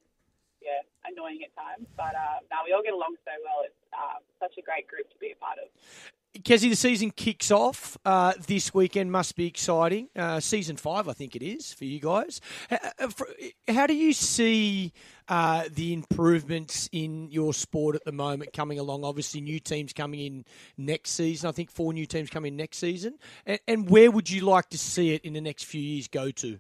[SPEAKER 7] yeah annoying at times. But uh, no, we all get along so well. It's um, such a great group to be a part of.
[SPEAKER 2] Kezie, the season kicks off uh, this weekend. Must be exciting. Uh, season five, I think it is for you guys. How do you see uh, the improvements in your sport at the moment coming along? Obviously, new teams coming in next season. I think four new teams coming next season. And, and, where would you like to see it in the next few years go to?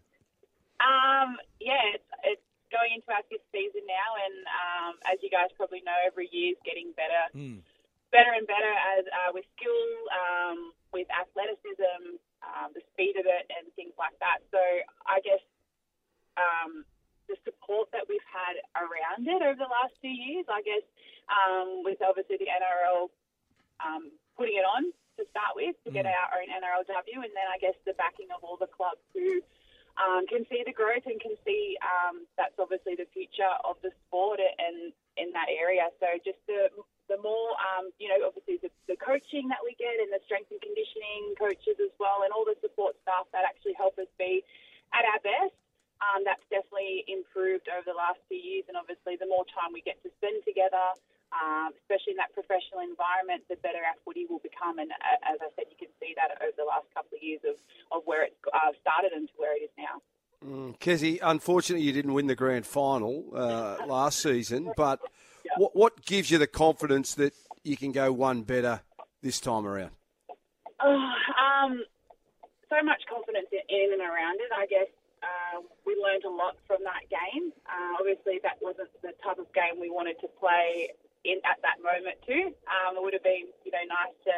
[SPEAKER 7] Um, yeah, it's, it's going into our fifth season now, and um, as you guys probably know, every year is getting better. Mm better and better as uh, with skill, um, with athleticism, um, the speed of it, and things like that. So I guess um, the support that we've had around it over the last few years, I guess, um, with obviously the NRL um, putting it on to start with to get mm. our own NRLW, and then I guess the backing of all the clubs who um, can see the growth and can see um, that's obviously the future of the sport and in that area. So just the the more, um, you know, obviously the, the coaching that we get and the strength and conditioning coaches as well, and all the support staff that actually help us be at our best. Um, that's definitely improved over the last few years, and obviously the more time we get to spend together, um, especially in that professional environment, the better our footy will become. And uh, as I said, you can see that over the last couple of years of, of where it uh, started and to where it is now.
[SPEAKER 3] Mm, Kezie, unfortunately, you didn't win the grand final uh, last season, but what, what gives you the confidence that you can go one better this time around?
[SPEAKER 7] Uh, um, so much confidence in, in and around it. I guess uh, we learned a lot from that game. Uh, obviously, that wasn't the type of game we wanted to play in at that moment too. Um, it would have been, you know, nice to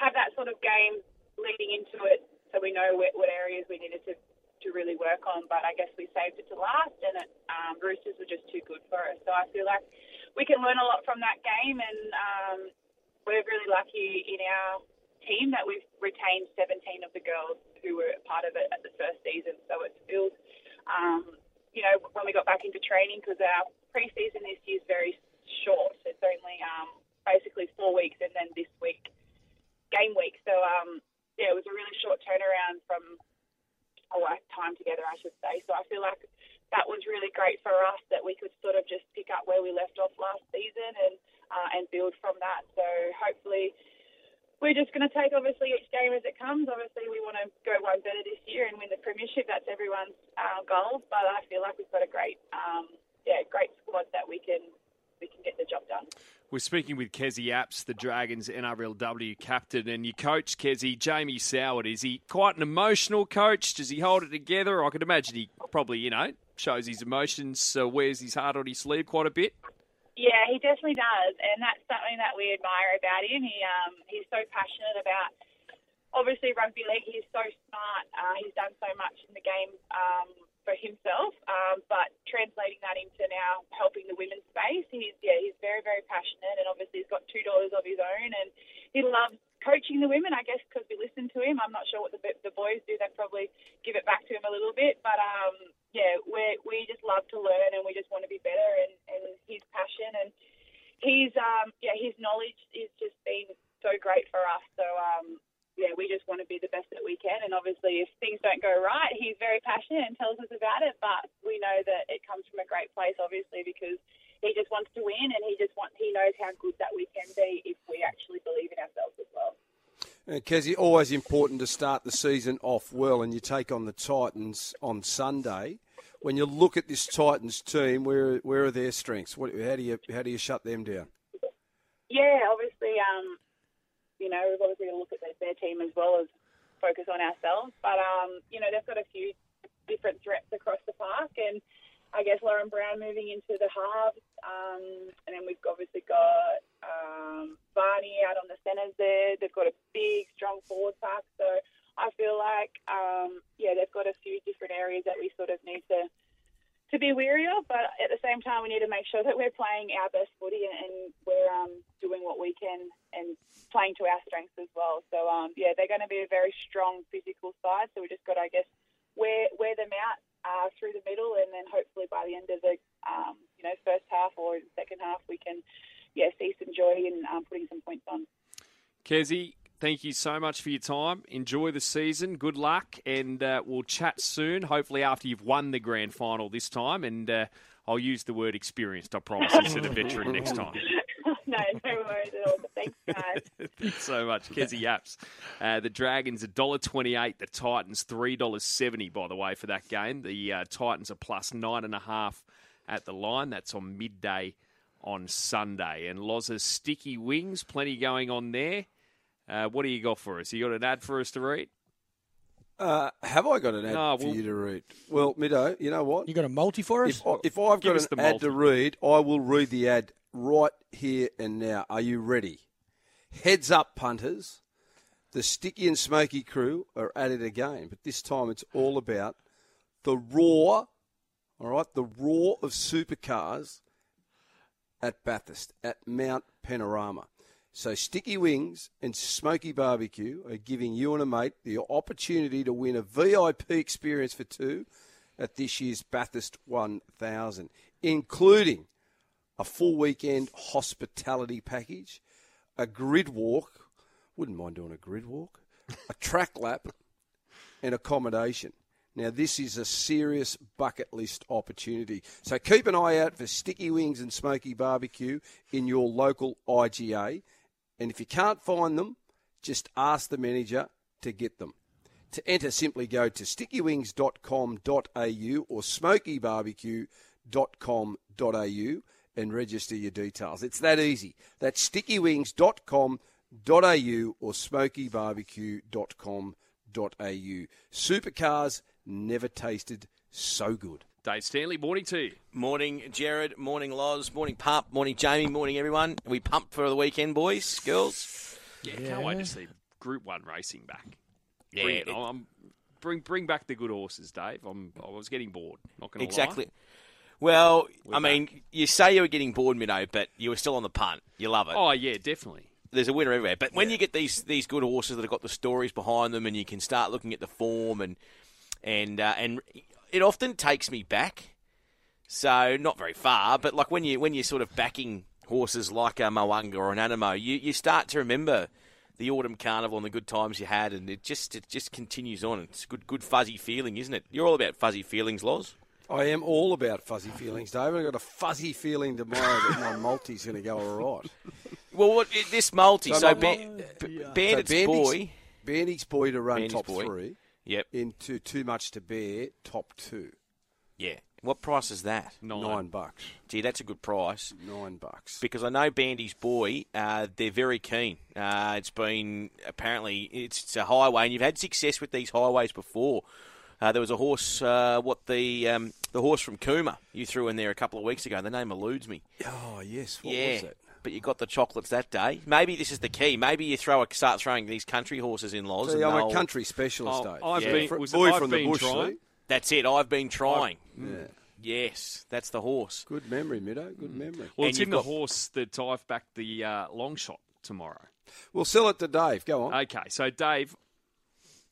[SPEAKER 7] have that sort of game leading into it, so we know what, what areas we needed to to really work on. But I guess we saved it to last, and it, um, Roosters were just too good for us. So I feel like we can learn a lot from that game, and um, we're really lucky in our team that we've retained 17 of the girls who were part of it at the first season. So it feels, um, you know, when we got back into training, because our pre-season this year is very short. It's only um, basically four weeks, and then this week game week. So um, yeah, it was a really short turnaround from our time together, I should say. So I feel like that was really great for us that we could sort of just pick up where we left off last season and uh, and build from that. So hopefully we're just going to take obviously each game as it comes. Obviously we want to go one better this year and win the premiership. That's everyone's uh, goal. But I feel like we've got a great um, yeah great squad that we can we can get the job done.
[SPEAKER 1] We're speaking with Kezie Apps, the Dragons NRLW captain, and your coach, Kezie, Jamie Soward. Is he quite an emotional coach? Does he hold it together? I could imagine he probably, you know, shows his emotions, uh, wears his heart on his sleeve quite a bit.
[SPEAKER 7] Yeah, he definitely does, and that's something that we admire about him. He um, he's so passionate about obviously rugby league. He's so smart. Uh, he's done so much in the game um, for himself, um, but translating that into now helping the women's space, he's yeah he's very very passionate, and obviously he's got two daughters of his own, and he loves coaching the women. I guess because we listen to him. I'm not sure what the the boys do. They probably give it back to him a little bit, but um, yeah, we we just love to learn and we just want to be better. And, and his passion and his um yeah his knowledge has just been so great for us. So um yeah, we just want to be the best that we can. And obviously, if things don't go right, he's very passionate and tells us about it. But we know that it comes from a great place, obviously, because he just wants to win and he just wants he knows how good that we can be if we actually believe in ourselves as well.
[SPEAKER 3] Uh, Kezie, always important to start the season off well, and you take on the Titans on Sunday. When you look at this Titans team, where where are their strengths? What, how do you how do you shut them down?
[SPEAKER 7] Yeah, obviously, um, you know, we've obviously got to look at their, their team as well as focus on ourselves. But um, you know, they've got a few different threats across the park, and I guess Lauren Brown moving into the halves, um, and then we've obviously got um, Barney out on the centres there. They've got a big, strong forward pack, so I feel like um, yeah, they've got a few different areas that we sort of need to to be wary of, but at the same time, we need to make sure that we're playing our best footy and, we're um, doing what we can and playing to our strengths as well. So um, yeah, they're going to be a very strong physical side. So we just got to, I guess, wear wear them out uh, through the middle, and then hopefully by the end of the um, you know first half or second half, we can yeah some joy um, putting some points on.
[SPEAKER 1] Kezie, thank you so much for your time. Enjoy the season. Good luck, and uh, we'll chat soon. Hopefully after you've won the grand final this time, and uh, I'll use the word experienced. I promise instead of veteran next *laughs* time.
[SPEAKER 7] no, no worries at all. Thanks, guys. *laughs*
[SPEAKER 1] Thanks so much, Kezie Apps. Uh, the Dragons $1.28, the Titans $3.70, by the way, for that game. The uh, Titans are plus nine and a half at the line. That's on midday on Sunday. And Loz's sticky wings, plenty going on there. Uh, what do you got for us? You got an ad for us to read?
[SPEAKER 3] Uh, have I got an ad
[SPEAKER 1] No,
[SPEAKER 3] for
[SPEAKER 1] well-
[SPEAKER 3] you to read? Well, Middo, you know what?
[SPEAKER 2] You got a multi for us?
[SPEAKER 3] If, I, if I've
[SPEAKER 1] Give
[SPEAKER 3] got an
[SPEAKER 1] the
[SPEAKER 3] ad to read, I will read the ad right here and now. Are you ready? Heads up, punters. The Sticky and Smoky crew are at it again, but this time it's all about the roar, all right, the roar of supercars at Bathurst, at Mount Panorama. So Sticky Wings and Smoky Barbecue are giving you and a mate the opportunity to win a VIP experience for two at this year's Bathurst 1000, including a full weekend hospitality package, a grid walk, wouldn't mind doing a grid walk, a track lap, and accommodation. Now, this is a serious bucket list opportunity. So keep an eye out for Sticky Wings and Smoky Barbecue in your local IGA. And if you can't find them, just ask the manager to get them. To enter, simply go to stickywings.com.au or smokybarbecue.com.au and register your details. It's that easy. That's stickywings.com.au or smokybarbecue.com.au. Supercars never tasted so good.
[SPEAKER 1] Dave Stanley, morning to you.
[SPEAKER 8] Morning, Jared. Morning, Loz. Morning, Pup. Morning, Jamie. Morning, everyone. Are we pumped for the weekend, boys, girls?
[SPEAKER 1] Yeah, can't wait to see Group 1 racing back.
[SPEAKER 8] Yeah,
[SPEAKER 1] Bring, it.
[SPEAKER 8] it-
[SPEAKER 1] I'm, bring, bring back the good horses, Dave. I'm, I was getting bored, not going to
[SPEAKER 8] Exactly. Well,
[SPEAKER 1] We're
[SPEAKER 8] I mean, you say you were getting bored, Middo, but you were still on the punt. You love it.
[SPEAKER 1] Oh, yeah, definitely.
[SPEAKER 8] There's a winner everywhere. But when you get these these good horses that have got the stories behind them, and you can start looking at the form, and and uh, and it often takes me back. So not very far, but like when you when you're sort of backing horses like a Moanga or an Anamoe, you, you start to remember the autumn carnival and the good times you had, and it just it just continues on. It's a good good fuzzy feeling, isn't it? You're all about fuzzy feelings, Loz.
[SPEAKER 3] I am all about fuzzy feelings, David. I've got a fuzzy feeling tomorrow that my multi's going to go all right.
[SPEAKER 8] Well, what, this multi,
[SPEAKER 3] So
[SPEAKER 8] so,
[SPEAKER 3] my-
[SPEAKER 8] ba- B- Bandit's
[SPEAKER 3] so Bandit's-
[SPEAKER 8] boy.
[SPEAKER 3] Bandit's boy to run
[SPEAKER 8] Bandit's
[SPEAKER 3] top
[SPEAKER 8] boy.
[SPEAKER 3] three
[SPEAKER 8] Yep.
[SPEAKER 3] into too much to bear top two.
[SPEAKER 8] Yeah. What price is that?
[SPEAKER 1] Nine.
[SPEAKER 3] Nine bucks.
[SPEAKER 8] Gee, that's a good price.
[SPEAKER 3] Nine bucks.
[SPEAKER 8] because I know Bandy's boy, uh, they're very keen. Uh, it's been apparently it's, it's a highway, and you've had success with these highways before. Uh, there was a horse, uh, what the um, the horse from Cooma you threw in there a couple of weeks ago. The name eludes me.
[SPEAKER 3] Oh yes. What
[SPEAKER 8] yeah,
[SPEAKER 3] was it?
[SPEAKER 8] But you got the chocolates that day. Maybe this is the key. Maybe you throw a, start throwing these country horses in Loz.
[SPEAKER 3] See,
[SPEAKER 8] and
[SPEAKER 3] I'm a
[SPEAKER 8] they'll-
[SPEAKER 3] country specialist,
[SPEAKER 1] Oh,
[SPEAKER 3] Dave.
[SPEAKER 1] I've
[SPEAKER 8] Yeah.
[SPEAKER 1] been,
[SPEAKER 3] Fr-
[SPEAKER 1] was
[SPEAKER 3] boy
[SPEAKER 1] I've
[SPEAKER 3] from the bush.
[SPEAKER 1] trying.
[SPEAKER 8] That's it. I've been trying.
[SPEAKER 3] Yeah.
[SPEAKER 8] Yes, that's the horse.
[SPEAKER 3] Good memory, Middo. Good
[SPEAKER 8] Mm.
[SPEAKER 3] memory.
[SPEAKER 1] Well,
[SPEAKER 8] And
[SPEAKER 1] it's
[SPEAKER 8] you've
[SPEAKER 1] in the horse that I've backed the uh, long shot tomorrow.
[SPEAKER 3] We'll sell it to Dave. Go on.
[SPEAKER 1] Okay, so Dave,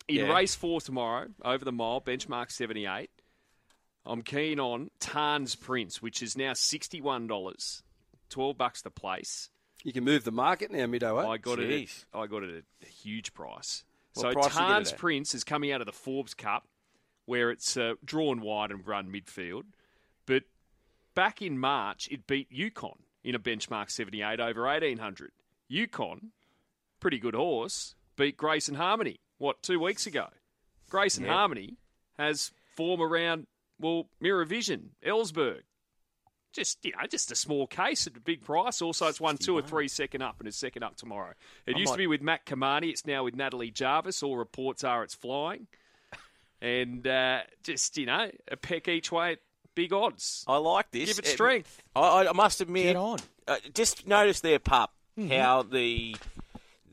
[SPEAKER 1] in
[SPEAKER 8] Yeah.
[SPEAKER 1] race four tomorrow, over the mile, benchmark 78, I'm keen on Tarn's Prince, which is now $61, 12 bucks the place.
[SPEAKER 3] You can move the market now, Middo. Eh?
[SPEAKER 1] I got it. At, I got it at a huge price.
[SPEAKER 8] What
[SPEAKER 1] so
[SPEAKER 8] price did you get it
[SPEAKER 1] Tarn's? Prince is coming out of the Forbes Cup, where it's uh, drawn wide and run midfield. But back in March, it beat Yukon in a benchmark 78 over 1800. Yukon, pretty good horse, beat Grace and Harmony. What two weeks ago? Grace and
[SPEAKER 8] Yeah.
[SPEAKER 1] Harmony has form around well Mirror Vision, Ellsberg. Just you know, just a small case at a big price. Also, it's won two or three second up and is second up tomorrow. It
[SPEAKER 8] I
[SPEAKER 1] used
[SPEAKER 8] might-
[SPEAKER 1] to be with Matt Kamani. It's now with Natalie Jarvis. All reports are it's flying, *laughs* and uh, just you know a peck each way at big odds.
[SPEAKER 8] I like this.
[SPEAKER 1] Give it strength.
[SPEAKER 8] I, I must admit,
[SPEAKER 2] Get on.
[SPEAKER 8] Uh, just notice there, pup, how the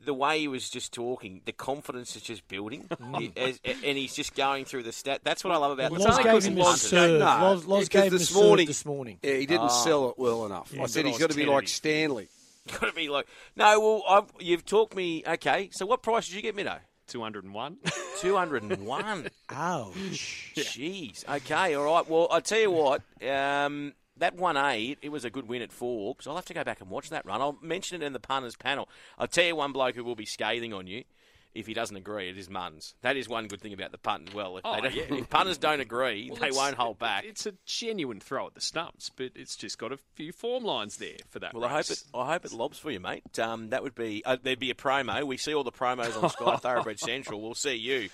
[SPEAKER 8] the way he was just talking, the confidence is just building, *laughs* He- as- and he's just going through the stat. That's what I love about
[SPEAKER 1] Well,
[SPEAKER 8] the
[SPEAKER 2] Loz gave him
[SPEAKER 1] Loz
[SPEAKER 2] a serve.
[SPEAKER 3] No,
[SPEAKER 2] Loz, Loz gave him a
[SPEAKER 3] this
[SPEAKER 2] serve
[SPEAKER 3] morning-
[SPEAKER 2] this morning.
[SPEAKER 3] Yeah, he didn't
[SPEAKER 8] Ah.
[SPEAKER 3] sell it well enough. I said
[SPEAKER 1] but I
[SPEAKER 3] he's
[SPEAKER 1] was
[SPEAKER 3] got to be like
[SPEAKER 1] tentative.
[SPEAKER 3] Stanley. *laughs*
[SPEAKER 8] Got to be like, no. Well, I've, you've talked me. Okay, so what price did you get, Middo?
[SPEAKER 1] Two hundred and one. *laughs*
[SPEAKER 8] Two hundred and one.
[SPEAKER 2] Ouch.
[SPEAKER 8] Jeez. Okay. All right. Well, I tell you what. Um, that one A, it was a good win at Forbes. I'll have to go back and watch that run. I'll mention it in the punters panel. I'll tell you one bloke who will be scathing on you. if he doesn't agree, it is Muns. That is one good thing about the punt as well. If,
[SPEAKER 1] Oh, yeah.
[SPEAKER 8] if punters don't agree,
[SPEAKER 1] Well,
[SPEAKER 8] they won't hold back.
[SPEAKER 1] It's a genuine throw at the stumps, but it's just got a few form lines there for that.
[SPEAKER 8] Well, I hope it. I hope it lobs for you, mate. Um, that would be. Uh, there'd be a promo. We see all the promos on Sky *laughs* Thoroughbred Central. We'll see you.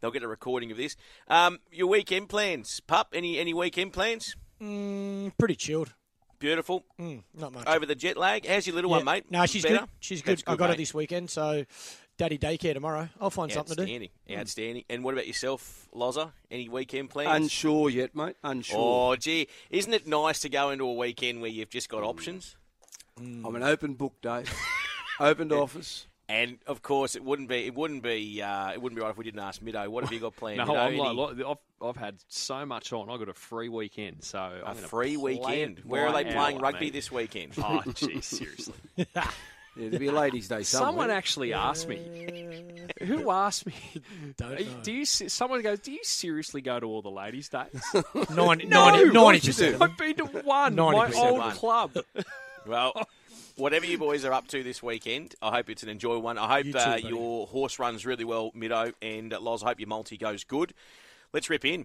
[SPEAKER 8] They'll get a recording of this. Um, your weekend plans, pup? Any any weekend plans?
[SPEAKER 2] Mm, pretty chilled.
[SPEAKER 8] Beautiful.
[SPEAKER 2] Mm, not much.
[SPEAKER 8] Over the jet lag. How's your little
[SPEAKER 2] Yeah.
[SPEAKER 8] one, mate?
[SPEAKER 2] No, she's
[SPEAKER 8] Better?
[SPEAKER 2] good. She's good.
[SPEAKER 8] That's
[SPEAKER 2] I got her this weekend, so daddy daycare tomorrow. I'll find something to do.
[SPEAKER 8] Outstanding. Outstanding. And what about yourself, Loza? Any weekend plans?
[SPEAKER 3] Unsure yet, mate. Unsure.
[SPEAKER 8] Oh, gee, isn't it nice to go into a weekend where you've just got options?
[SPEAKER 3] I'm an open book, Dave. *laughs* Opened *laughs* office.
[SPEAKER 8] And of course, it wouldn't be it wouldn't be uh, it wouldn't be right if we didn't ask Middo. What have you got *laughs* planned?
[SPEAKER 1] No,
[SPEAKER 8] Middo?
[SPEAKER 1] I'm like, like, I've, I've had so much on. I've got a free weekend, so
[SPEAKER 8] a
[SPEAKER 1] I'm
[SPEAKER 8] free weekend. Where are they playing
[SPEAKER 1] hour,
[SPEAKER 8] rugby
[SPEAKER 1] mate.
[SPEAKER 8] this weekend?
[SPEAKER 1] Oh, *laughs* geez, seriously. *laughs*
[SPEAKER 3] Yeah, there'll be a ladies' day somewhere.
[SPEAKER 1] Someone actually asked me. Who asked me?
[SPEAKER 2] Don't
[SPEAKER 1] you-
[SPEAKER 2] know.
[SPEAKER 1] Do you? Someone goes. Do you seriously go to all the ladies' days?
[SPEAKER 2] 90,
[SPEAKER 1] No,
[SPEAKER 2] 90,
[SPEAKER 1] of
[SPEAKER 2] 90%.
[SPEAKER 1] I've been to one. My
[SPEAKER 2] 90% My
[SPEAKER 1] old
[SPEAKER 8] one.
[SPEAKER 1] club.
[SPEAKER 8] Well, whatever you boys are up to this weekend, I hope it's an enjoyable one. I hope
[SPEAKER 2] You too,
[SPEAKER 8] uh, your horse runs really well, Middo, and uh, Loz, I hope your multi goes good. Let's rip in.